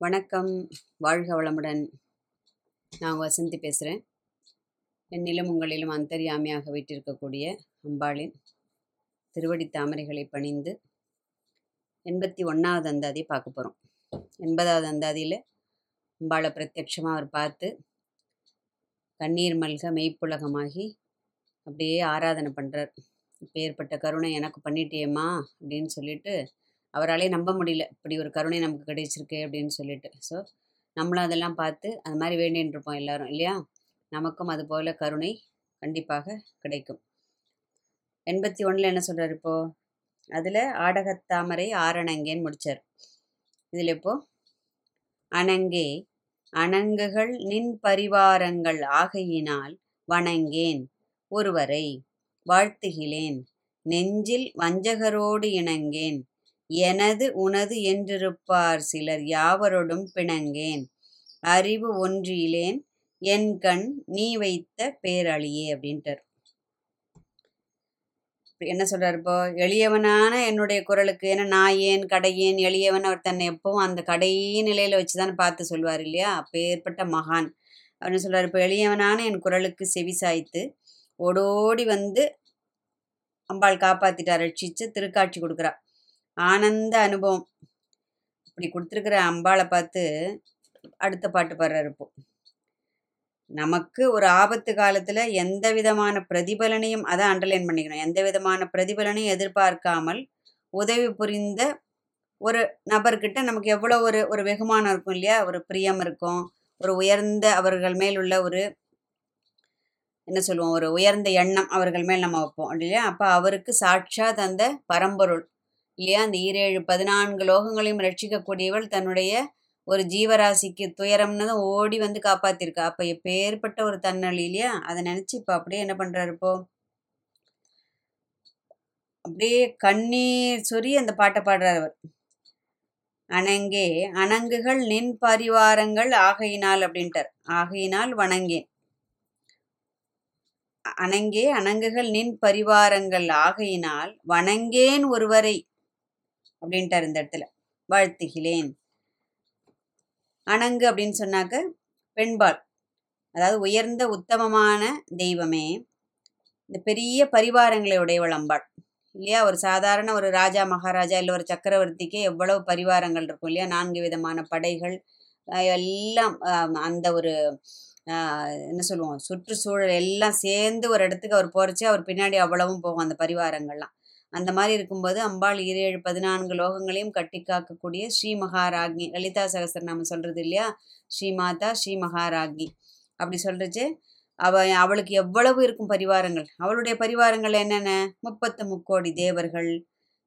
வணக்கம். வாழ்க வளமுடன். நான் வசந்தி பேசுகிறேன் என்னிலும் உங்களிலும் அந்தரியாமையாக வீட்டிருக்கக்கூடிய அம்பாளின் திருவடி தாமரைகளை பணிந்து எண்பத்தி ஒன்றாவது அந்தாதி பார்க்க போகிறோம் எண்பதாவது அந்தாதியில் அம்பாளை பிரத்யட்சமாக அவர் பார்த்து கண்ணீர் மல்க மெய்ப்புலகமாகி அப்படியே ஆராதனை பண்ணுறார் இப்பேற்பட்ட கருணை எனக்கு பண்ணிட்டேம்மா அப்படின்னு சொல்லிட்டு அவராலே நம்ப முடியல. இப்படி ஒரு கருணை நமக்கு கிடைச்சிருக்கு அப்படின்னு சொல்லிட்டு. ஸோ நம்மளும் அதெல்லாம் பார்த்து அது மாதிரி வேண்டின்னு இருப்போம் எல்லாரும் இல்லையா? நமக்கும் அது போல கருணை கண்டிப்பாக கிடைக்கும். எண்பத்தி ஒன்றில் என்ன சொல்கிறார் இப்போ? அதில் ஆடகத்தாமரை ஆரணங்கேன்னு முடித்தார் இதில் இப்போ அணங்கே அணங்குகள் நின் பரிவாரங்கள் ஆகையினால் வணங்கேன் ஒருவரை வாழ்த்துகிலேன் நெஞ்சில் வஞ்சகரோடு இணங்கேன் எனது உனது என்றிருப்பார் சிலர் யாவரோடும் பிணங்கேன். அறிவு ஒன்றியிலேன் என் கண் நீ வைத்த பேரழியே அப்படின்ட்டார். என்ன சொல்கிறார் இப்போ? எளியவனான என்னுடைய குரலுக்கு ஏன்னா நான் ஏன் கடையேன் எளியவன்? அவர் தன்னை எப்பவும் அந்த கடை நிலையில வச்சுதான் பார்த்து சொல்வார் இல்லையா? அப்பேற்பட்ட மகான் அப்படின்னு சொல்கிறார் இப்போ எளியவனான என் குரலுக்கு செவி சாய்த்து ஓடோடி வந்து அம்பாள் காப்பாத்திட்டா ரட்சிச்சு திருக்காட்சி கொடுக்குறா. ஆனந்த அனுபவம். இப்படி கொடுத்துருக்குற அம்பாளை பார்த்து அடுத்த பாட்டு பாடுறாரு இப்போ. நமக்கு ஒரு ஆபத்து காலத்தில் எந்த விதமான பிரதிபலனையும் அதை அண்டர்லைன் பண்ணிக்கணும். எந்த விதமான பிரதிபலனையும் எதிர்பார்க்காமல் உதவி புரிந்த ஒரு நபர்கிட்ட நமக்கு எவ்வளோ ஒரு ஒரு வெகுமானம் இருக்கும் இல்லையா? ஒரு பிரியம் இருக்கும். ஒரு உயர்ந்த அவர்கள் மேல் உள்ள ஒரு என்ன சொல்லுவோம்? ஒரு உயர்ந்த எண்ணம் அவர்கள் மேல் நம்ம வைப்போம் இல்லையா? அப்போ அவருக்கு சாட்சாத் அந்த பரம்பொருள். இல்லையா அந்த ஈரேழு பதினான்கு லோகங்களையும் ரட்சிக்கக்கூடியவள் தன்னுடைய ஒரு ஜீவராசிக்கு துயரம்னு தான் ஓடி வந்து காப்பாத்திருக்கா. அப்போ எப்பேற்பட்ட ஒரு தன்னல் இல்லையா? அதை நினச்சி இப்போ அப்படியே என்ன பண்ணுறாரு இப்போ? அப்படியே கண்ணீர் சொறி அந்த பாட்டை பாடுறார் அவர். அணங்கே அணங்குகள் நின் பரிவாரங்கள் ஆகையினால் அப்படின்ட்டார். ஆகையினால் வணங்கேன் அணங்கே அணங்குகள் நின் பரிவாரங்கள் ஆகையினால் வணங்கேன் ஒருவரை. அப்படின்ட்டார் இந்த இடத்துல. வாழ்த்துகிறேன். அணங்கு அப்படின்னு சொன்னாக்க பெண்பால் அதாவது உயர்ந்த உத்தமமான தெய்வமே. இந்த பெரிய பரிவாரங்களை உடையவள் அம்பாள். இல்லையா? ஒரு சாதாரண ஒரு ராஜா மகாராஜா இல்லை ஒரு சக்கரவர்த்திக்கே எவ்வளவு பரிவாரங்கள் இருக்கும் இல்லையா? நான்கு விதமான படைகள் எல்லாம் அந்த ஒரு என்ன சொல்லுவோம்? சுற்றுச்சூழல் எல்லாம் சேர்ந்து ஒரு இடத்துக்கு அவர் போகிறச்சு அவர் பின்னாடி அவ்வளவும் போகும் அந்த பரிவாரங்கள்லாம். அந்த மாதிரி இருக்கும்போது அம்பாள் ஈரேழு பதினான்கு லோகங்களையும் கட்டி காக்கக்கூடிய ஸ்ரீ மகாராக்னி லலிதா சகசரநாமம் சொல்கிறது இல்லையா? ஸ்ரீ மாதா ஸ்ரீ மகாராக்னி அப்படி சொல்கிறச்சு அவ அவளுக்கு எவ்வளவு இருக்கும் பரிவாரங்கள்? அவளுடைய பரிவாரங்கள் என்னென்ன? முப்பத்து முக்கோடி தேவர்கள்.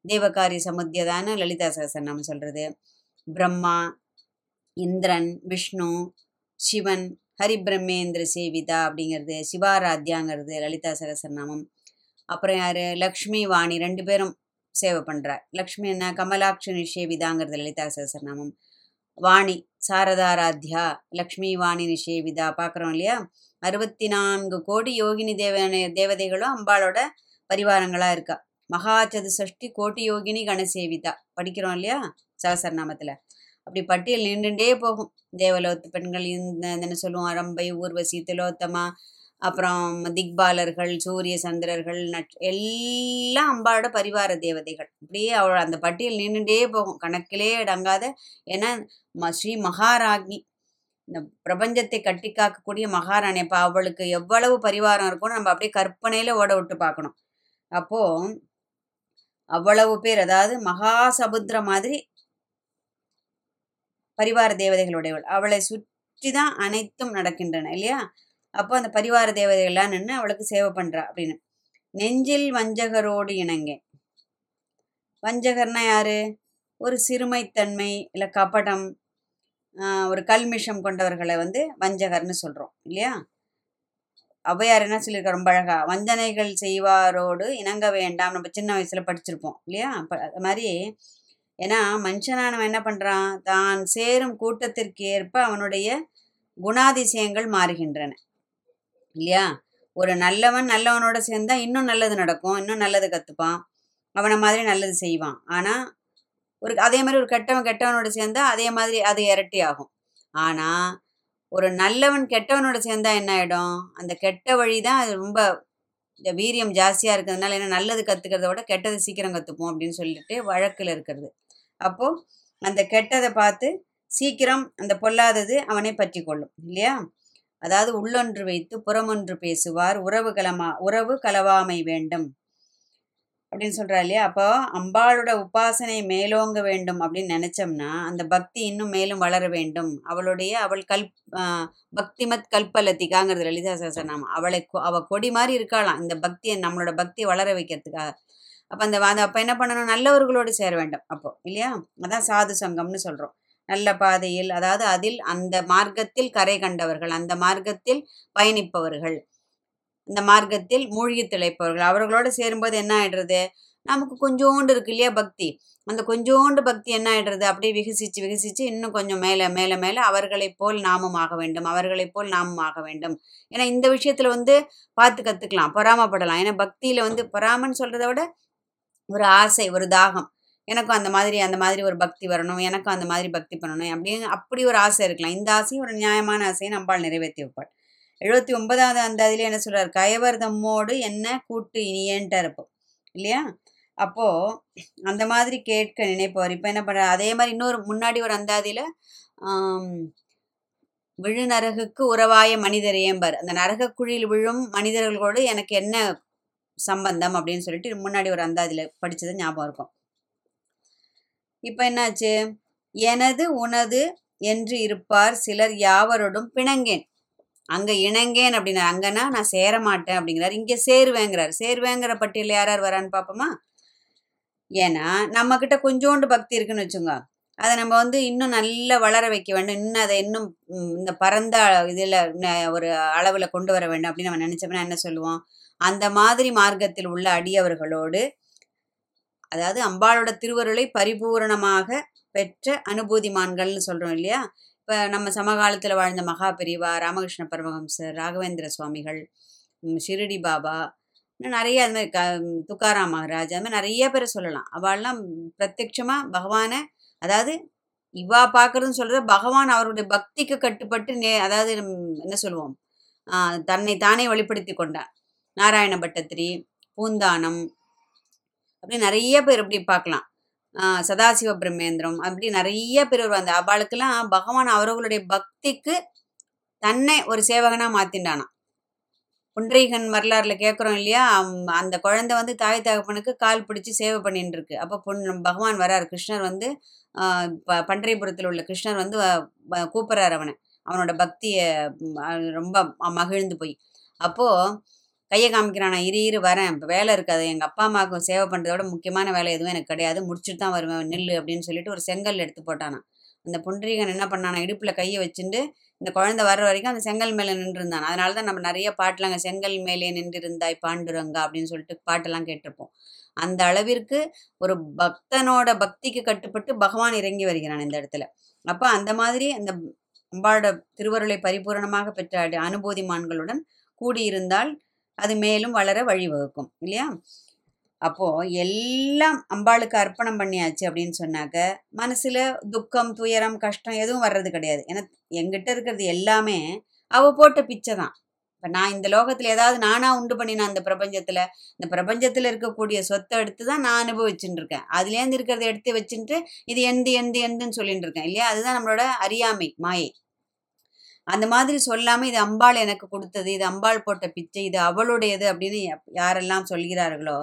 தேவகாரிய சமுத்தியதான லலிதா சகசரநாமம் சொல்கிறது பிரம்மா இந்திரன் விஷ்ணு சிவன் ஹரிபிரம்மேந்திர சேவிதா அப்படிங்கிறது சிவாராத்யாங்கிறது லலிதா சகசரநாமம். அப்புறம் யார்? லக்ஷ்மி வாணி ரெண்டு பேரும் சேவை பண்ணுறார் லக்ஷ்மி என்ன? கமலாட்சி நிஷேவிதாங்கிறது லலிதா சகசரநாமம். வாணி சாரதாராத்யா லக்ஷ்மி வாணி நிஷேவிதா பார்க்குறோம் இல்லையா? அறுபத்தி நான்கு கோடி யோகினி தேவ தேவதைகளும் அம்பாளோட பரிவாரங்களாக இருக்கா? மகா சதுசஷ்டி கோட்டி யோகினி கணசேவிதா படிக்கிறோம் இல்லையா? சகசரநாமத்தில். அப்படி பட்டியல் நின்றுண்டே போகும். தேவலோத்து பெண்கள் இந்த என்ன சொல்லுவோம். அரம்பை ஊர்வசி திலோத்தமா அப்புறம் திக்பாலர்கள் சூரிய சந்திரர்கள் நட் எல்லாம் அம்பாளோட பரிவார தேவதைகள். அப்படியே அவள் அந்த பட்டியல் நின்றுட்டே போகும். கணக்கிலே அடங்காத ஏன்னா ஸ்ரீ மகாராக்னி இந்த பிரபஞ்சத்தை கட்டி காக்கக்கூடிய மகாராணி. அப்போ அவளுக்கு எவ்வளவு பரிவாரம் இருக்கும்னு நம்ம அப்படியே கற்பனையில் ஓட விட்டு பார்க்கணும். அப்போது அவ்வளவு பேர் அதாவது மகாசமுத்திர மாதிரி பரிவார தேவதைகளுடையவள் அவளை சுற்றி தான் அனைத்தும் நடக்கின்றன இல்லையா? அப்போ அந்த பரிவார தேவதைகள்லாம் நின்று அவளுக்கு சேவை பண்ணுறா அப்படின்னு. நெஞ்சில் வஞ்சகரோடு இணங்க. வஞ்சகர்னா யாரு? ஒரு சிறுமைத்தன்மை இல்லை கபடம் ஒரு கல்மிஷம் கொண்டவர்களை வந்து வஞ்சகர்னு சொல்கிறோம் இல்லையா? ஔவையார் என்ன சொல்லியிருக்க ரொம்ப அழகா வஞ்சனைகள் செய்வாரோடு இணங்க வேண்டாம். நம்ம சின்ன வயசில் படிச்சிருப்போம் இல்லையா? அது மாதிரி ஏன்னா மனுஷனானவன் என்ன பண்ணுறான் தான் சேரும் கூட்டத்திற்கு ஏற்ப அவனுடைய குணாதிசயங்கள் மாறுகின்றன. இல்லையா? ஒரு நல்லவன் நல்லவனோட சேர்ந்தா இன்னும் நல்லது நடக்கும் இன்னும் நல்லது கற்றுப்பான் அவனை மாதிரி நல்லது செய்வான். ஆனால் ஒரு அதே மாதிரி ஒரு கெட்டவன் கெட்டவனோட சேர்ந்தா அதே மாதிரி அது இரட்டி ஆகும் ஆனால் ஒரு நல்லவன் கெட்டவனோட சேர்ந்தா என்ன ஆகிடும் அந்த கெட்ட வழி தான் அது ரொம்ப இந்த வீரியம் ஜாஸ்தியாக இருக்கிறதுனால என்ன நல்லது கற்றுக்கிறத விட கெட்டதை சீக்கிரம் கற்றுப்போம் அப்படின்னு சொல்லிட்டு வழக்கில் இருக்கிறது. அப்போது அந்த கெட்டதை பார்த்து சீக்கிரம் அந்த பொல்லாதது அவனை பற்றி கொள்ளும் இல்லையா? அதாவது உள்ளொன்று வைத்து புறமொன்று பேசுவார். உறவு கலமா உறவு கலவாமை வேண்டும். அப்படின்னு சொல்கிறா இல்லையா? அப்போ அம்பாளோட உபாசனை மேலோங்க வேண்டும் அப்படின்னு நினச்சோம்னா அந்த பக்தி இன்னும் மேலும் வளர வேண்டும். அவளுடைய அவள் கல் பக்திமத் கல்பலத்திகாங்கிறது லலிதா சகசரநாமம் அவளை கொ- கொடி மாதிரி இருக்காளாம். இந்த பக்தியை நம்மளோட பக்தியை வளர வைக்கிறதுக்காக. அப்போ அந்த அந்த அப்போ என்ன பண்ணணும்? நல்லவர்களோடு சேர வேண்டும். அப்போ இல்லையா? அதான் சாது சங்கம்னு சொல்கிறோம் நல்ல பாதையில் அதாவது அதில் அந்த மார்க்கத்தில் கரை கண்டவர்கள் அந்த மார்க்கத்தில் பயணிப்பவர்கள் இந்த மார்க்கத்தில் மூழ்கி திளைப்பவர்கள் அவர்களோட சேரும்போது என்ன ஆயிடுறது? நமக்கு கொஞ்சோண்டு இருக்கு இல்லையா பக்தி. அந்த கொஞ்சோண்டு பக்தி என்ன ஆயிடுறது? அப்படியே விகசிச்சு விகசிச்சு இன்னும் கொஞ்சம் மேலே மேலே மேலே அவர்களைப் போல் நாமும் ஆக வேண்டும் அவர்களைப் போல் நாமும் ஆக வேண்டும். ஏன்னா இந்த விஷயத்துல வந்து பார்த்து கத்துக்கலாம் பொறாமப்படலாம். ஏன்னா பக்தியில வந்து பொறாமன்னு சொல்றதை விட ஒரு ஆசை ஒரு தாகம். எனக்கும் அந்த மாதிரி அந்த மாதிரி ஒரு பக்தி வரணும் எனக்கும் அந்த மாதிரி பக்தி பண்ணணும் அப்படின்னு அப்படி ஒரு ஆசை இருக்கலாம். இந்த ஆசையும் ஒரு நியாயமான ஆசையை நம்பால் நிறைவேற்றி வைப்பாள். எழுபத்தி ஒன்பதாவது அந்த அதில் என்ன சொல்றார்? கயவர் தம்மோடு என்ன கூட்டு இனியன்ட்டு இருப்போம். இல்லையா? அப்போ அந்த மாதிரி கேட்க நினைப்பவர். இப்போ என்ன பண்ற அதே மாதிரி இன்னொரு முன்னாடி ஒரு அந்தாதியில விழுநரகுக்கு உறவாய மனிதர் ஏம்பார் அந்த நரக குழியில் விழும் மனிதர்களோடு எனக்கு என்ன சம்பந்தம் அப்படின்னு சொல்லிட்டு முன்னாடி ஒரு அந்தாதியில படிச்சது ஞாபகம் இருக்கும். இப்போ என்னாச்சு? எனது உனது என்று இருப்பார் சிலர் யாவரோடும் பிணங்கேன். அங்கே இணங்கேன் அப்படின்னா அங்கன்னா நான் சேர மாட்டேன் அப்படிங்கிறார். இங்கே சேருவேங்கிறார். சேருவேங்கிற பட்டியல் யார் யார் வரான்னு பார்ப்போமா? ஏன்னா நம்மக்கிட்ட கொஞ்சோண்டு பக்தி இருக்குன்னு வச்சுங்க அதை நம்ம வந்து இன்னும் நல்லா வளர வைக்க வேண்டும். இன்னும் அதை இன்னும் இந்த பரந்த இதில் ஒரு அளவில் கொண்டு வர வேண்டும் அப்படின்னு நம்ம நினச்சோம்னா என்ன சொல்லுவோம்? அந்த மாதிரி மார்க்கத்தில் உள்ள அடியவர்களோடு அதாவது அம்பாளோட திருவருளை பரிபூரணமாக பெற்ற அனுபூதிமான்கள்னு சொல்கிறோம் இல்லையா? இப்போ நம்ம சமகாலத்தில் வாழ்ந்த மகா பெரிவா ராமகிருஷ்ண பரமஹம்சர் ராகவேந்திர சுவாமிகள் ஷிரடி பாபா இன்னும் நிறைய அது மாதிரி க துக்காராம் மகாராஜ் அது மாதிரி நிறைய பேரை சொல்லலாம். அவள்லாம் பிரத்யட்சமாக பகவானை அதாவது இவா பார்க்குறதுன்னு சொல்றது பகவான் அவருடைய பக்திக்கு கட்டுப்பட்டு நே அதாவது என்ன சொல்லுவோம்? தன்னை தானே வெளிப்படுத்தி கொண்டார். நாராயண பட்டத்திரி பூந்தானம் அப்படி நிறைய பேர் இப்படி பார்க்கலாம். சதாசிவ பிரம்மேந்திரம் அப்படி நிறைய பேர் வருவாங்க. அவளுக்கெல்லாம் பகவான் அவர்களுடைய பக்திக்கு தன்னை ஒரு சேவகனாக மாற்றிண்டானான் புண்டரீகன் வரலாறுல கேட்குறோம் இல்லையா? அம்- அந்த குழந்தை வந்து தாய் தகப்பனுக்கு கால் பிடிச்சி சேவை பண்ணிட்டு இருக்கு. அப்போ பொன் பகவான் வரார். கிருஷ்ணர் வந்து ப- பண்டரிபுரத்தில் உள்ள கிருஷ்ணர் வந்து கூப்பிட்றாரு அவனை. அவனோட பக்தியை ரொம்ப மகிழ்ந்து போய். அப்போது கையை காமிக்கிறான் நான் இரு இரு வரேன். இப்போ வேலை இருக்காது. எங்கள் அப்பா அம்மாவுக்கு சேவை பண்ணுறதோட முக்கியமான வேலை எதுவும் எனக்கு கிடையாது. முடிச்சுட்டு தான் வருவேன். நெல் அப்படின்னு சொல்லிட்டு ஒரு செங்கல் எடுத்து போட்டானான் அந்த புன்றீகன் என்ன பண்ணானா இடுப்பில் கையை வச்சுட்டு இந்த குழந்தை வர்ற வரைக்கும் அந்த செங்கல் மேலே நின்றுருந்தான். அதனால தான் நம்ம நிறைய பாட்டுலாங்க செங்கல் மேலே நின்றிருந்தாய் பாண்டுரங்கா அப்படின்னு சொல்லிட்டு பாட்டெல்லாம் கேட்டிருப்போம். அந்த அளவிற்கு ஒரு பக்தனோட பக்திக்கு கட்டுப்பட்டு பகவான் இறங்கி வருகிறான் இந்த இடத்துல. அப்போ அந்த மாதிரி அந்த அம்பாளோட திருவருளை பரிபூரணமாக பெற்ற அனுபூதிமான்களுடன் கூடியிருந்தால் அது மேலும் வளர வழிவகுக்கும் இல்லையா? அப்போ எல்லாம் அம்பாளுக்கு அர்ப்பணம் பண்ணியாச்சு அப்படின்னு சொன்னாக்க மனசுல துக்கம் துயரம் கஷ்டம் எதுவும் வர்றது கிடையாது. ஏன்னா எங்கிட்ட இருக்கிறது எல்லாமே அவ போட்ட பிச்சை தான். இப்போ நான் இந்த லோகத்தில் ஏதாவது நானாக உண்டு பண்ணினேன் அந்த பிரபஞ்சத்தில் இந்த பிரபஞ்சத்தில் இருக்கக்கூடிய சொத்தை எடுத்து தான் நான் அனுபவிச்சுட்டு இருக்கேன். அதுலேருந்து இருக்கிறத எடுத்து வச்சுட்டு இது எந்த எந்த எந்தன்னு சொல்லிட்டு இருக்கேன் இல்லையா? அதுதான் நம்மளோட அறியாமை மாயை. அந்த மாதிரி சொல்லாம இது அம்பாள் எனக்கு கொடுத்தது இது அம்பாள் போட்ட பிச்சை இது அவளுடையது அப்படின்னு யாரெல்லாம் சொல்கிறார்களோ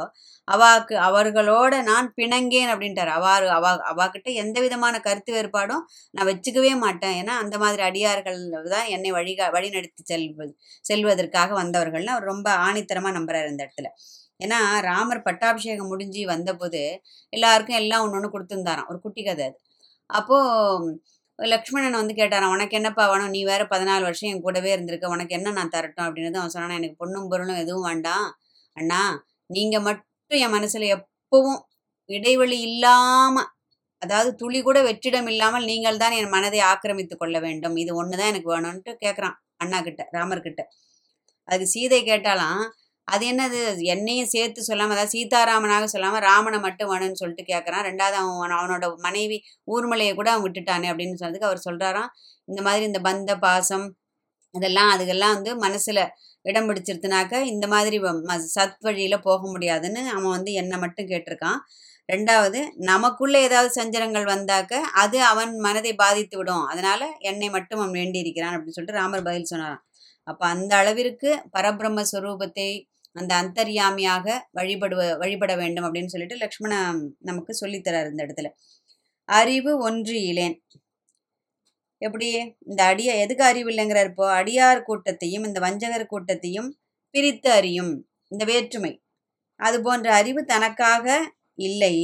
அவாக்கு அவர்களோட நான் பிணங்கேன் அப்படின்ட்டார். அவாறு அவா அவாக்கிட்ட எந்த விதமான கருத்து வேறுபாடும் நான் வச்சுக்கவே மாட்டேன். ஏன்னா அந்த மாதிரி அடியார்கள் தான் என்னை வழிகா வழி நடத்தி செல்வது செல்வதற்காக வந்தவர்கள்னு அவர் ரொம்ப ஆணித்தரமா நம்புறாரு இந்த இடத்துல. ஏன்னா ராமர் பட்டாபிஷேகம் முடிஞ்சு வந்தபோது எல்லாருக்கும் எல்லாம் ஒன்று ஒன்று கொடுத்துருந்தாராம். ஒரு குட்டி கதை அது. அப்போது லக்ஷ்மணன் வந்து கேட்டாராம் உனக்கு என்னப்பா வேணும்? நீ வேற பதினாலு வருஷம் என் கூடவே இருந்திருக்க. உனக்கு என்ன நான் தரட்டும்? அப்படின்னு அவன் சொன்னான். எனக்கு பொண்ணும் பொருளும் எதுவும் வேண்டாம். அண்ணா நீங்க மட்டும் என் மனசுல எப்பவும் இடைவெளி இல்லாம அதாவது துளி கூட வெற்றிடம் இல்லாமல் நீங்கள் தான் என் மனதை ஆக்கிரமித்து கொள்ள வேண்டும். இது ஒண்ணுதான் எனக்கு வேணும்ன்ட்டு கேட்குறான் அண்ணா கிட்ட ராமர் கிட்ட. அதுக்கு சீதை கேட்டாலாம் அது என்னது? என்னையும் சேர்த்து சொல்லாமல் அதாவது சீதாராமனாக சொல்லாமல் ராமனை மட்டும் வேணும்னு சொல்லிட்டு கேட்குறான் ரெண்டாவது அவன் அவனோட மனைவி ஊர்மலையை கூட அவன் விட்டுட்டானே அப்படின்னு சொன்னதுக்கு அவர் சொல்கிறாராம் இந்த மாதிரி இந்த பந்த பாசம் இதெல்லாம் அதுக்கெல்லாம் வந்து மனசில் இடம் பிடிச்சிருத்துனாக்க இந்த மாதிரி வ- ம- சத் வழியில் போக முடியாதுன்னு அவன் வந்து என்னை மட்டும் கேட்டிருக்கான். ரெண்டாவது நமக்குள்ளே ஏதாவது சஞ்சலங்கள் வந்தாக்க அது அவன் மனதை பாதித்து விடும். அதனால் என்னை மட்டும் அவன் வேண்டி இருக்கிறான் அப்படின்னு சொல்லிட்டு ராமர் பதில் சொன்னாராம். அப்போ அந்த அளவிற்கு பரபிரம்ம ஸ்வரூபத்தை அந்த அந்தர்யாமியாக வழிபடுவ வழிபட வேண்டும் அப்படின்னு சொல்லிட்டு லக்ஷ்மண நமக்கு சொல்லித்தரார் இந்த இடத்துல. அறிவு ஒன்று இலேன். எப்படி? இந்த அடிய எதுக்கு அறிவு இல்லைங்கிறார் இப்போ? அடியார் கூட்டத்தையும் இந்த வஞ்சகர் கூட்டத்தையும் பிரித்து அறியும் இந்த வேற்றுமை. அது போன்ற அறிவு தனக்காக இல்லை.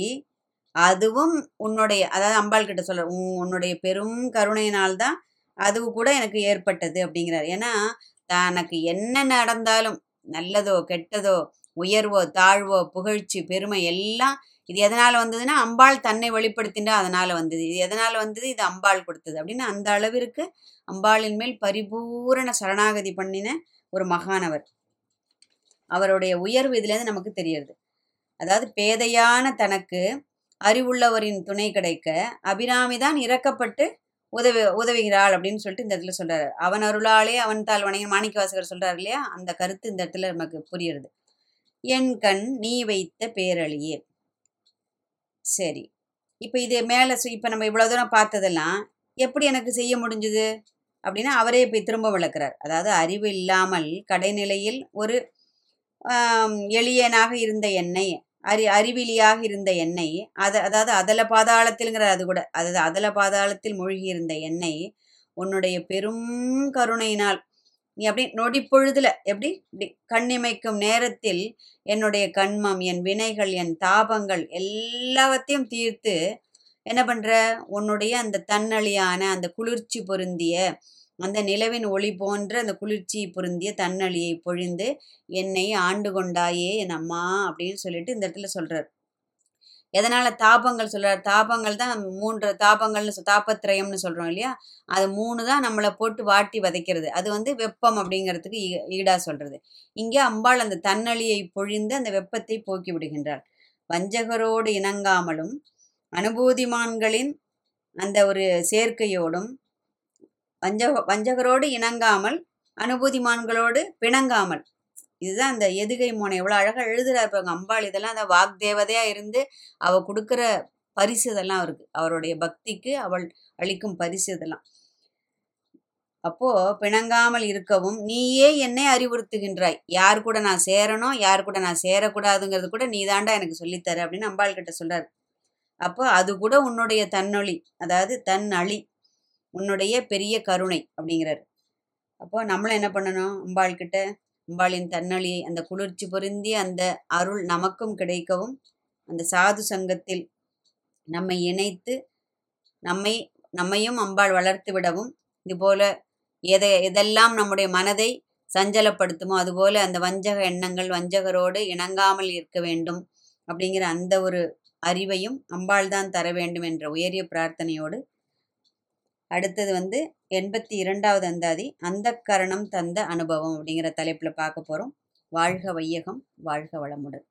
அதுவும் உன்னுடைய அதாவது அம்பாள் கிட்ட சொல்ற உன் உன்னுடைய பெரும் கருணையினால்தான் அது கூட எனக்கு ஏற்பட்டது அப்படிங்கிறார். ஏன்னா தனக்கு என்ன நடந்தாலும் நல்லதோ கெட்டதோ உயர்வோ தாழ்வோ புகழ்ச்சி பெருமை எல்லாம் இது எதனால் வந்ததுன்னா அம்பாள் தன்னை வெளிப்படுத்தின்றா அதனால் வந்தது. இது எதனால் வந்தது? இது அம்பாள் கொடுத்தது அப்படின்னு அந்த அளவிற்கு அம்பாளின் மேல் பரிபூரண சரணாகதி பண்ணின ஒரு மகானவர். அவருடைய உயர்வு இதுலேருந்து நமக்கு தெரியுது. அதாவது பேதையான தனக்கு அறிவுள்ளவரின் துணை கிடைக்க அபிராமிதான் இறக்கப்பட்டு உதவி உதவுகிறாள் அப்படின்னு சொல்லிட்டு இந்த இடத்துல சொல்றாரு. அவன் அருளாலே அவன் தாள் மாணிக்க மாணிக்கவாசகர் சொல்றாரு இல்லையா? அந்த கருத்து இந்த இடத்துல நமக்கு புரியுறது. என் கண் நீ வைத்த பேரழியே. சரி. இப்போ இது மேலே இப்போ நம்ம இவ்வளோ தூரம் பார்த்ததெல்லாம் எப்படி எனக்கு செய்ய முடிஞ்சுது? அப்படின்னா அவரே போய் திரும்ப விளக்குறார். அதாவது அறிவு இல்லாமல் கடைநிலையில் ஒரு எளியனாக இருந்த என்னை அறி அறிவிலியாக இருந்த என்னை அது அதாவது அதல பாதாளத்தில்ங்கிற அது கூட அதாவது அதல பாதாளத்தில் மூழ்கி இருந்த என்னை உன்னுடைய பெரும் கருணையினால் நீ அப்படி நொடி பொழுதுல எப்படி? இப்படி கண்ணிமைக்கும் நேரத்தில் என்னுடைய கண்மம் என் வினைகள் என் தாபங்கள் எல்லாவற்றையும் தீர்த்து என்ன பண்ற? உன்னுடைய அந்த தன்னழியான அந்த குளிர்ச்சி பொருந்திய அந்த நிலவின் ஒளி போன்ற அந்த குளிர்ச்சி பொருந்திய தன்னழியை பொழிந்து என்னை ஆண்டு கொண்டாயே என் அம்மா அப்படின்னு சொல்லிட்டு இந்த இடத்துல சொல்றார். எதனால தாபங்கள் சொல்றார்? தாபங்கள் தான் மூன்று தாபங்கள்னு தாபத்திரயம்னு சொல்றோம் இல்லையா? அது மூணு தான் நம்மளை போட்டு வாட்டி வதைக்கிறது. அது வந்து வெப்பம் அப்படிங்கிறதுக்கு ஈ- ஈடா சொல்றது. இங்கே அம்பாள் அந்த தன்னழியை பொழிந்து அந்த வெப்பத்தை போக்கி விடுகின்றாள். வஞ்சகரோடு இணங்காமலும் அனுபூதிமான்களின் அந்த ஒரு சேர்க்கையோடும் வஞ்சக வஞ்சகரோடு இணங்காமல் அனுபூதிமான்களோடு பிணங்காமல். இதுதான் அந்த எதுகை மோனை. எவ்வளோ அழகாக எழுதுறாரு பாருங்க அம்பாள். இதெல்லாம் அந்த வாக்தேவதையாக இருந்து அவள் கொடுக்குற பரிசு இதெல்லாம் அவருக்கு. அவருடைய பக்திக்கு அவள் அளிக்கும் பரிசு இதெல்லாம். அப்போ பிணங்காமல் இருக்கவும் நீயே என்னை அறிவுறுத்துகின்றாய். யார் கூட நான் சேரணும் யார் கூட நான் சேரக்கூடாதுங்கிறது கூட நீ தாண்டா எனக்கு சொல்லித்தர அப்படின்னு அம்பாள் கிட்ட சொல்றாரு. அப்போ அது கூட உன்னுடைய தன்னொளி அதாவது தன் அழி உன்னுடைய பெரிய கருணை அப்படிங்கிறாரு. அப்போ நம்மளும் என்ன பண்ணணும்? அம்பாள் கிட்ட அம்பாளின் தன்னொளி அந்த குளிர்ச்சி பொருந்தி அந்த அருள் நமக்கும் கிடைக்கவும் அந்த சாது சங்கத்தில் நம்மை இணைத்து நம்மை நம்மையும் அம்பாள் வளர்த்து விடவும் இதுபோல எதை எதெல்லாம் நம்முடைய மனதை சஞ்சலப்படுத்துமோ அதுபோல அந்த வஞ்சக எண்ணங்கள் வஞ்சகரோடு இணங்காமல் இருக்க வேண்டும் அப்படிங்கிற அந்த ஒரு அறிவையும் அம்பாள் தான் தர வேண்டும் என்ற உயரிய பிரார்த்தனையோடு அடுத்தது வந்து எண்பத்தி இரண்டாவது அந்தாதி அந்த கரணம் தந்த அனுபவம் அப்படிங்கிற தலைப்பில் பார்க்க போகிறோம் வாழ்க வையகம் வாழ்க வளமுடன்.